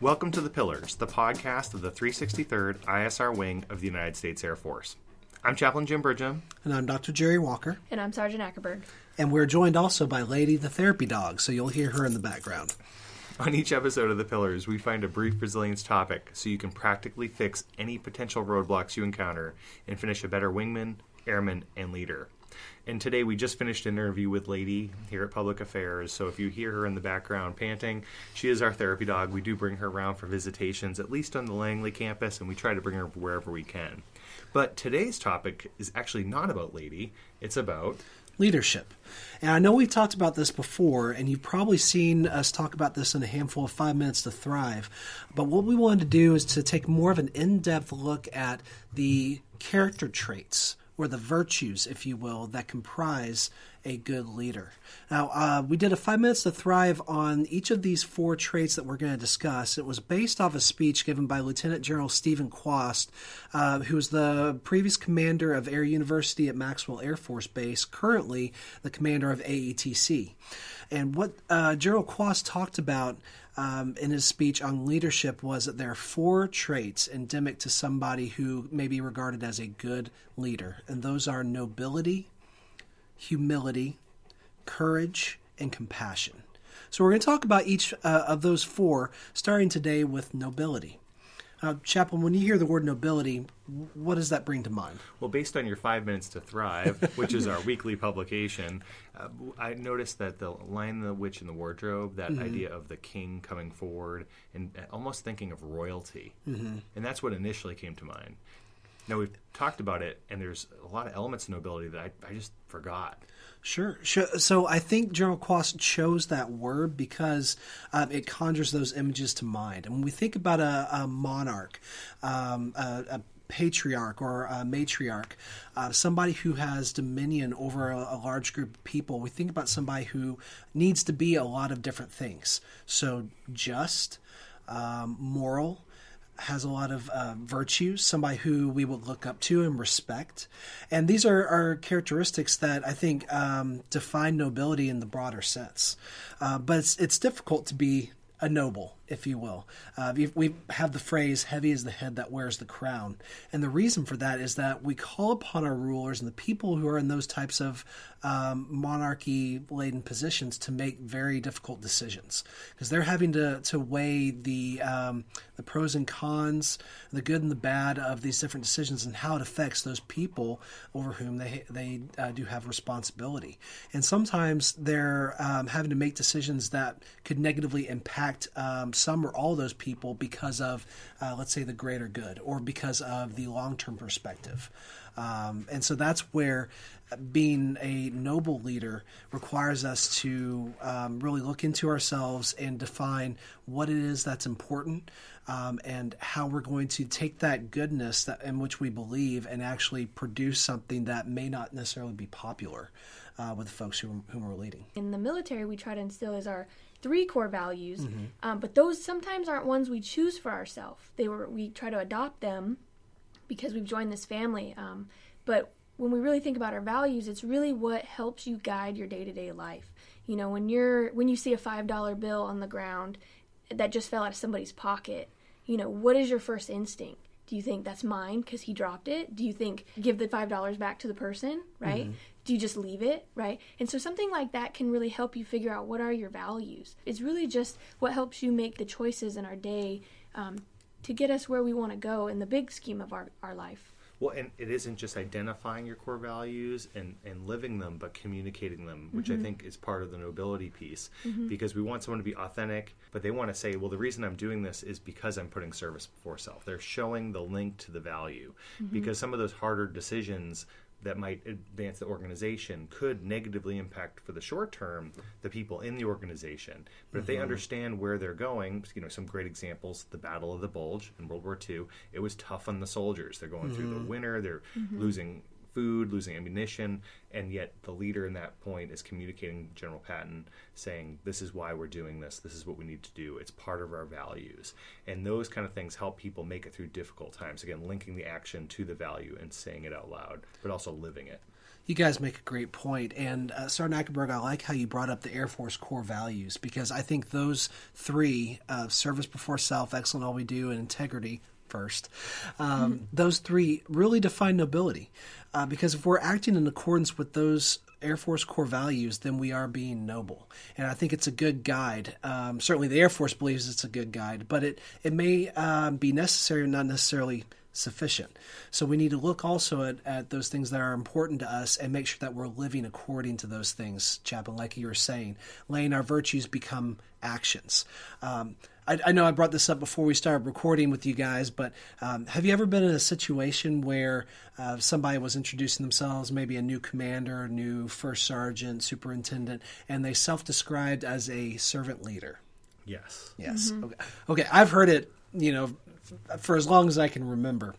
Welcome to The Pillars, the podcast of the 363rd ISR Wing of the United States Air Force. I'm Chaplain Jim Bridgham. And I'm Dr. Jerry Walker. And I'm Sergeant Ackerberg. And we're joined also by Lady the Therapy Dog, so you'll hear her in the background. On each episode of The Pillars, we find a brief resilience topic so you can practically fix any potential roadblocks you encounter and finish a better wingman, airman, and leader. And today we just finished an interview with Lady here at Public Affairs. So if you hear her in the background panting, she is our therapy dog. We do bring her around for visitations, at least on the Langley campus, and we try to bring her wherever we can. But today's topic is actually not about Lady, it's about leadership. And I know we've talked about this before, and you've probably seen us talk about this in a handful of Five Minutes to Thrive. But what we wanted to do is to take more of an in depth look at the character traits or the virtues, if you will, that comprise a good leader. Now, uh, we did a five minutes to thrive on each of these four traits that we're going to discuss. It was based off a speech given by Lieutenant General Steven Kwast, uh, who was the previous commander of Air University at Maxwell Air Force Base, currently the commander of AETC. And what uh, General Kwast talked about um, in his speech on leadership was that there are four traits endemic to somebody who may be regarded as a good leader, and those are nobility, humility, courage, and compassion. So we're going to talk about each uh, of those four, starting today with nobility. Uh, Chaplain, when you hear the word nobility, what does that bring to mind? Well, based on your Five Minutes to Thrive, which is our weekly publication, uh, I noticed that the Lion, the Witch, and the Wardrobe, that mm-hmm. idea of the king coming forward and almost thinking of royalty. Mm-hmm. And that's what initially came to mind. Now, we've talked about it, and there's a lot of elements of nobility that I, I just forgot. Sure. So I think General Kwast chose that word because um, it conjures those images to mind. And when we think about a, a monarch, um, a, a, patriarch or a matriarch, uh, somebody who has dominion over a, a, large group of people, we think about somebody who needs to be a lot of different things. So just, um, moral, has a lot of uh, virtues, somebody who we would look up to and respect. And these are, are characteristics that I think um, define nobility in the broader sense. Uh, but it's, it's difficult to be a noble, if you will. Uh, we have the phrase, heavy is the head that wears the crown. And the reason for that is that we call upon our rulers and the people who are in those types of um, monarchy laden positions to make very difficult decisions because they're having to, to weigh the, um, the pros and cons, the good and the bad of these different decisions and how it affects those people over whom they, they uh, do have responsibility. And sometimes they're um, having to make decisions that could negatively impact um, some or all those people because of, uh, let's say, the greater good or because of the long term perspective. Um, and so that's where being a noble leader requires us to um, really look into ourselves and define what it is that's important um, and how we're going to take that goodness that in which we believe and actually produce something that may not necessarily be popular uh, with the folks who, whom we're leading. In the military, we try to instill as our three core values, mm-hmm. um, but those sometimes aren't ones we choose for ourselves. They were we try to adopt them because we've joined this family. Um, but when we really think about our values, it's really what helps you guide your day to day life. You know, when you're when you see a five dollar bill on the ground that just fell out of somebody's pocket, you know, what is your first instinct? Do you think that's mine because he dropped it? Do you think give the five dollars back to the person, right? Mm-hmm. Do you just leave it, right? And so something like that can really help you figure out what are your values. It's really just what helps you make the choices in our day um, to get us where we want to go in the big scheme of our, our life. Well, and it isn't just identifying your core values and, and living them, but communicating them, which mm-hmm. I think is part of the nobility piece. Mm-hmm. Because we want someone to be authentic, but they want to say, well, the reason I'm doing this is because I'm putting service before self. They're showing the link to the value. Mm-hmm. Because some of those harder decisions that might advance the organization could negatively impact for the short term the people in the organization. But mm-hmm. if they mm-hmm. understand where they're going, you know, some great examples: the Battle of the Bulge in World War II. It was tough on the soldiers. They're going mm-hmm. through the mm-hmm. winter. They're mm-hmm. losing food, losing ammunition, and yet the leader in that point is communicating General Patton saying, This is why we're doing this, this is what we need to do, it's part of our values. And those kind of things help people make it through difficult times. Again, linking the action to the value and saying it out loud, but also living it. You guys make a great point. And uh, Sergeant Ackerberg, I like how you brought up the Air Force core values because I think those three uh, service before self, excellent all we do, and integrity first, um, mm-hmm. those three really define nobility. Uh, because if we're acting in accordance with those Air Force core values, then we are being noble. And I think it's a good guide. Um, certainly, the Air Force believes it's a good guide, but it, it may um, be necessary, or not necessarily sufficient. So we need to look also at, at those things that are important to us and make sure that we're living according to those things, Chaplain, like you were saying. Letting our virtues become actions. Um, I, I, know I brought this up before we started recording with you guys, but um, have you ever been in a situation where uh, somebody was introducing themselves, maybe a new commander, a new first sergeant, superintendent, and they self described as a servant leader? Yes. Yes. Mm-hmm. Okay. Okay. I've heard it, you know, for as long as I can remember.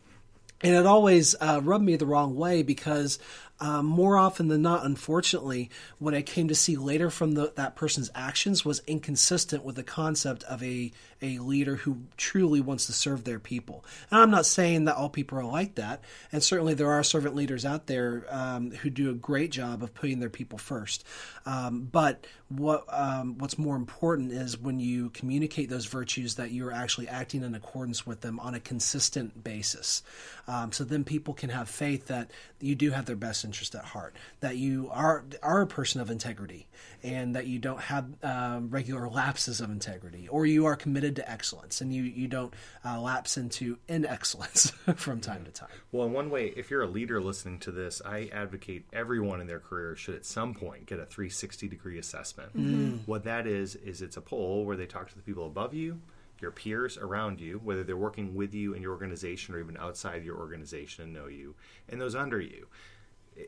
And it always uh, rubbed me the wrong way because um, more often than not, unfortunately, what I came to see later from the, that person's actions was inconsistent with the concept of a, a leader who truly wants to serve their people. And I'm not saying that all people are like that, and certainly there are servant leaders out there um, who do a great job of putting their people first. Um, but what um, what's more important is when you communicate those virtues that you're actually acting in accordance with them on a consistent basis. Um, so then people can have faith that you do have their best interest at heart, that you are are a person of integrity, and that you don't have um, regular lapses of integrity, or you are committed to excellence, and you you don't uh, lapse into inexcellence from time to time. Well, in one way, if you're a leader listening to this, I advocate everyone in their career should at some point get a 360 degree assessment. Mm-hmm. What that is is it's a poll where they talk to the people above you your peers around you, whether they're working with you in your organization or even outside your organization and know you, and those under you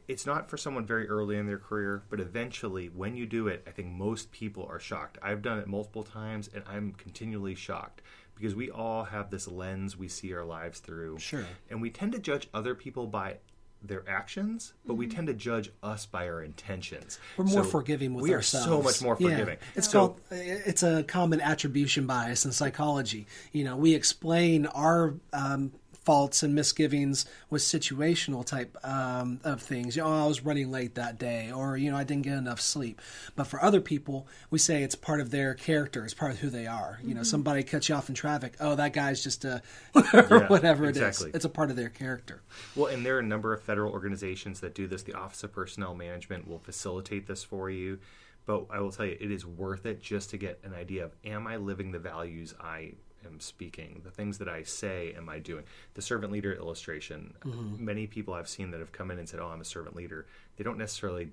it's not for someone very early in their career, but eventually, when you do it, I think most people are shocked. I've done it multiple times, and I'm continually shocked because we all have this lens we see our lives through. Sure. And we tend to judge other people by their actions, but mm-hmm. we tend to judge us by our intentions. We're more so forgiving with we ourselves. We are so much more forgiving. Yeah. It's so, called it's a common attribution bias in psychology. You know, we explain our um, faults and misgivings with situational type um, of things. You know, oh, I was running late that day, or you know, I didn't get enough sleep. But for other people, we say it's part of their character, it's part of who they are. You know, mm-hmm. somebody cuts you off in traffic. Oh, that guy's just a yeah, whatever exactly. it is. It's a part of their character. Well, and there are a number of federal organizations that do this. The Office of Personnel Management will facilitate this for you. But I will tell you, it is worth it just to get an idea of am I living the values I am speaking, the things that I say, am I doing? The servant leader illustration. Mm-hmm. Many people I've seen that have come in and said, "Oh, I'm a servant leader." They don't necessarily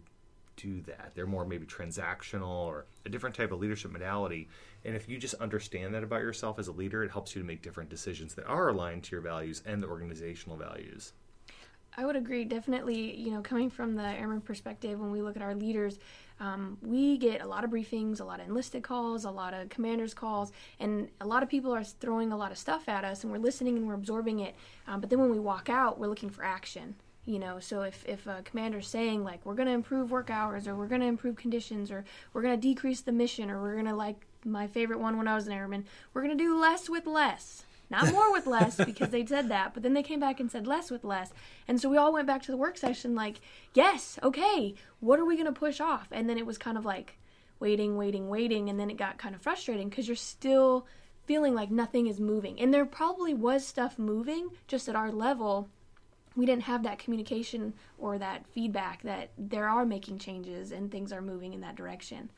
do that. They're more maybe transactional or a different type of leadership modality. And if you just understand that about yourself as a leader, it helps you to make different decisions that are aligned to your values and the organizational values. I would agree. Definitely, you know, coming from the airman perspective, when we look at our leaders, um, we get a lot of briefings, a lot of enlisted calls, a lot of commanders calls, and a lot of people are throwing a lot of stuff at us, and we're listening and we're absorbing it. Um, but then when we walk out, we're looking for action. You know, so if, if a commander's saying like we're going to improve work hours, or we're going to improve conditions, or we're going to decrease the mission, or we're going to like my favorite one when I was an airman, we're going to do less with less not more with less because they said that, but then they came back and said less with less. And so we all went back to the work session like, yes, okay, what are we going to push off? And then it was kind of like waiting, waiting, waiting. And then it got kind of frustrating because you're still feeling like nothing is moving. And there probably was stuff moving just at our level. We didn't have that communication or that feedback that there are making changes and things are moving in that direction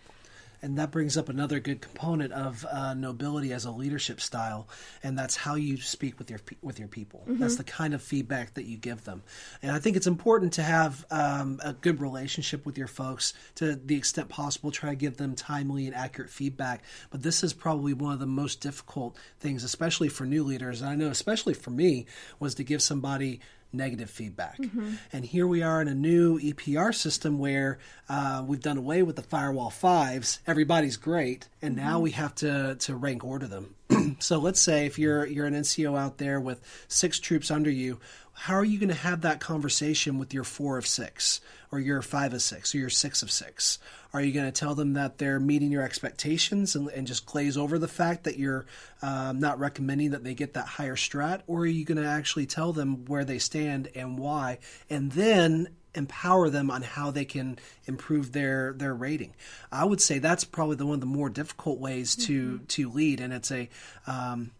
and that brings up another good component of uh, nobility as a leadership style, and that's how you speak with your with your people. Mm-hmm. That's the kind of feedback that you give them, and I think it's important to have um, a good relationship with your folks to the extent possible. Try to give them timely and accurate feedback, but this is probably one of the most difficult things, especially for new leaders. And I know, especially for me, was to give somebody negative feedback. Mm-hmm. And here we are in a new EPR system where uh, we've done away with the firewall fives. Everybody's great, and mm-hmm. now we have to to rank order them. so let's say if you're you're an NCO out there with six troops under you, how are you going to have that conversation with your four of six, or your five of six, or your six of six? Are you going to tell them that they're meeting your expectations and, and just glaze over the fact that you're um, not recommending that they get that higher strat? Or are you going to actually tell them where they stand and why? And then empower them on how they can improve their their rating. I would say that's probably the one of the more difficult ways to mm-hmm. to lead, and it's a um,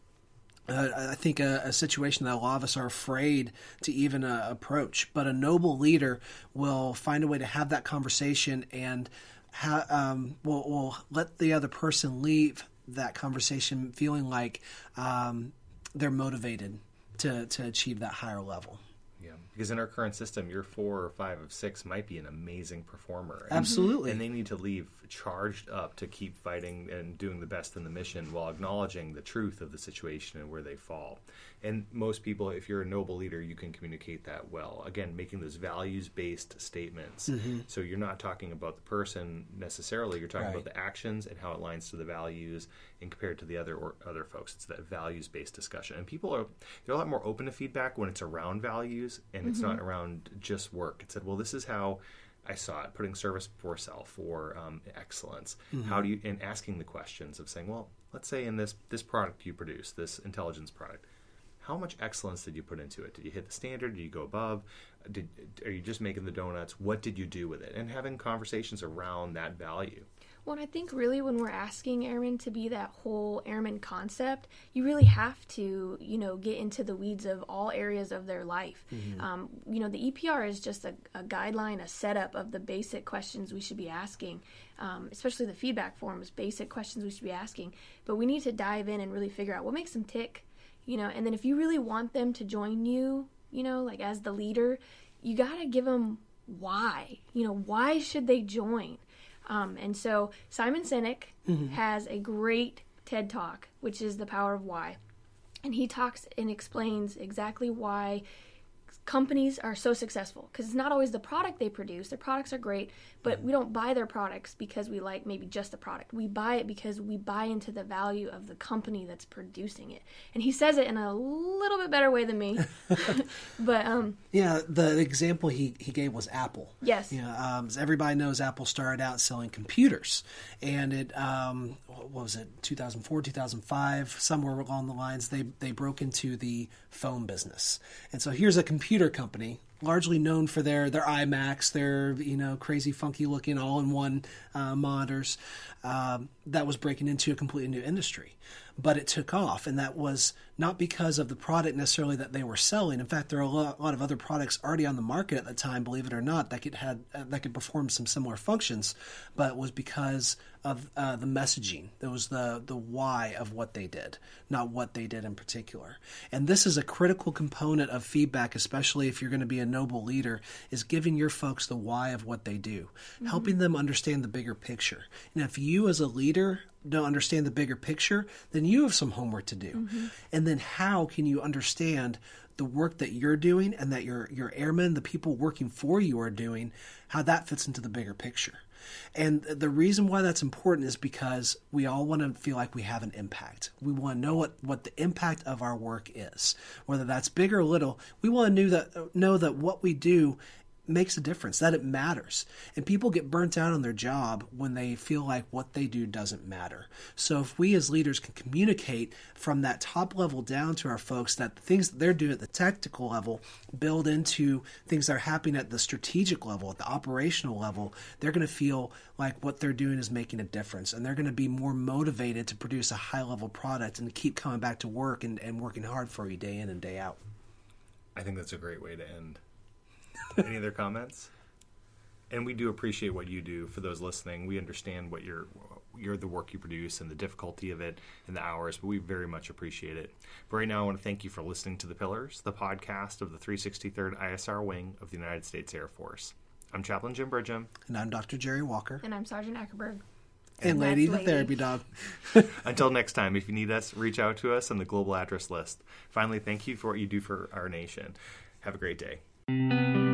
uh, I think a, a, situation that a lot of us are afraid to even uh, approach. But a noble leader will find a way to have that conversation and ha- um, will, will let the other person leave that conversation feeling like um, they're motivated to, to achieve that higher level. Yeah, because in our current system, your four or five of six might be an amazing performer. And, Absolutely. And they need to leave charged up to keep fighting and doing the best in the mission while acknowledging the truth of the situation and where they fall. And most people, if you're a noble leader, you can communicate that well. Again, making those values based statements. Mm-hmm. So you're not talking about the person necessarily, you're talking right. about the actions and how it aligns to the values and compared to the other or other folks. It's that values based discussion. And people are they're a lot more open to feedback when it's around values and mm-hmm. it's not around just work. It said, well, this is how I saw it putting service before self or um, excellence. Mm-hmm. How do you and asking the questions of saying, well, let's say in this this product you produce, this intelligence product, how much excellence did you put into it? Did you hit the standard? Did you go above? Did are you just making the donuts? What did you do with it? And having conversations around that value. Well, I think really when we're asking airmen to be that whole airman concept, you really have to, you know, get into the weeds of all areas of their life. Mm-hmm. Um, you know, the EPR is just a, a, guideline, a setup of the basic questions we should be asking, um, especially the feedback forms, basic questions we should be asking. But we need to dive in and really figure out what makes them tick, you know, and then if you really want them to join you, you know, like as the leader, you got to give them why. You know, why should they join? Um, and so Simon Sinek mm-hmm. has a great TED Talk, which is The Power of Why. And he talks and explains exactly why companies are so successful because it's not always the product they produce. Their products are great, but we don't buy their products because we like maybe just the product. We buy it because we buy into the value of the company that's producing it. And he says it in a little bit better way than me. but um yeah, the example he he gave was Apple. Yes. Yeah, you know, um, everybody knows Apple started out selling computers and it um what was it 2004 2005 somewhere along the lines they they broke into the phone business. And so here's a computer computer company, largely known for their their iMacs, their you know crazy funky looking all in one uh, monitors, um, that was breaking into a completely new industry but it took off. And that was not because of the product necessarily that they were selling. In fact, there are a lot, a lot of other products already on the market at the time, believe it or not, that could had uh, that could perform some similar functions, but was because of uh, the messaging. It was the the why of what they did, not what they did in particular. And this is a critical component of feedback, especially if you're going to be a noble leader, is giving your folks the why of what they do, mm-hmm. helping them understand the bigger picture. And if you as a leader don't understand the bigger picture, then you have some homework to do. Mm-hmm. And then how can you understand the work that you're doing and that your your airmen, the people working for you are doing, how that fits into the bigger picture. And the reason why that's important is because we all want to feel like we have an impact. We want to know what, what the impact of our work is, whether that's big or little. We want to know that know that what we do makes a difference, that it matters. And people get burnt out on their job when they feel like what they do doesn't matter. So if we as leaders can communicate from that top level down to our folks that the things that they're doing at the tactical level build into things that are happening at the strategic level, at the operational level, they're going to feel like what they're doing is making a difference and they're going to be more motivated to produce a high level product and keep coming back to work and, and working hard for you day in and day out. I think that's a great way to end. Any other comments? And we do appreciate what you do for those listening. We understand what you're you're the work you produce and the difficulty of it and the hours, but we very much appreciate it. But right now, I want to thank you for listening to The Pillars, the podcast of the 363rd ISR Wing of the United States Air Force. I'm Chaplain Jim Bridgham. And I'm Dr. Jerry Walker. And I'm Sergeant Ackerberg. And, and Lady, the therapy dog. Until next time, if you need us, reach out to us on the global address list. Finally, thank you for what you do for our nation. Have a great day.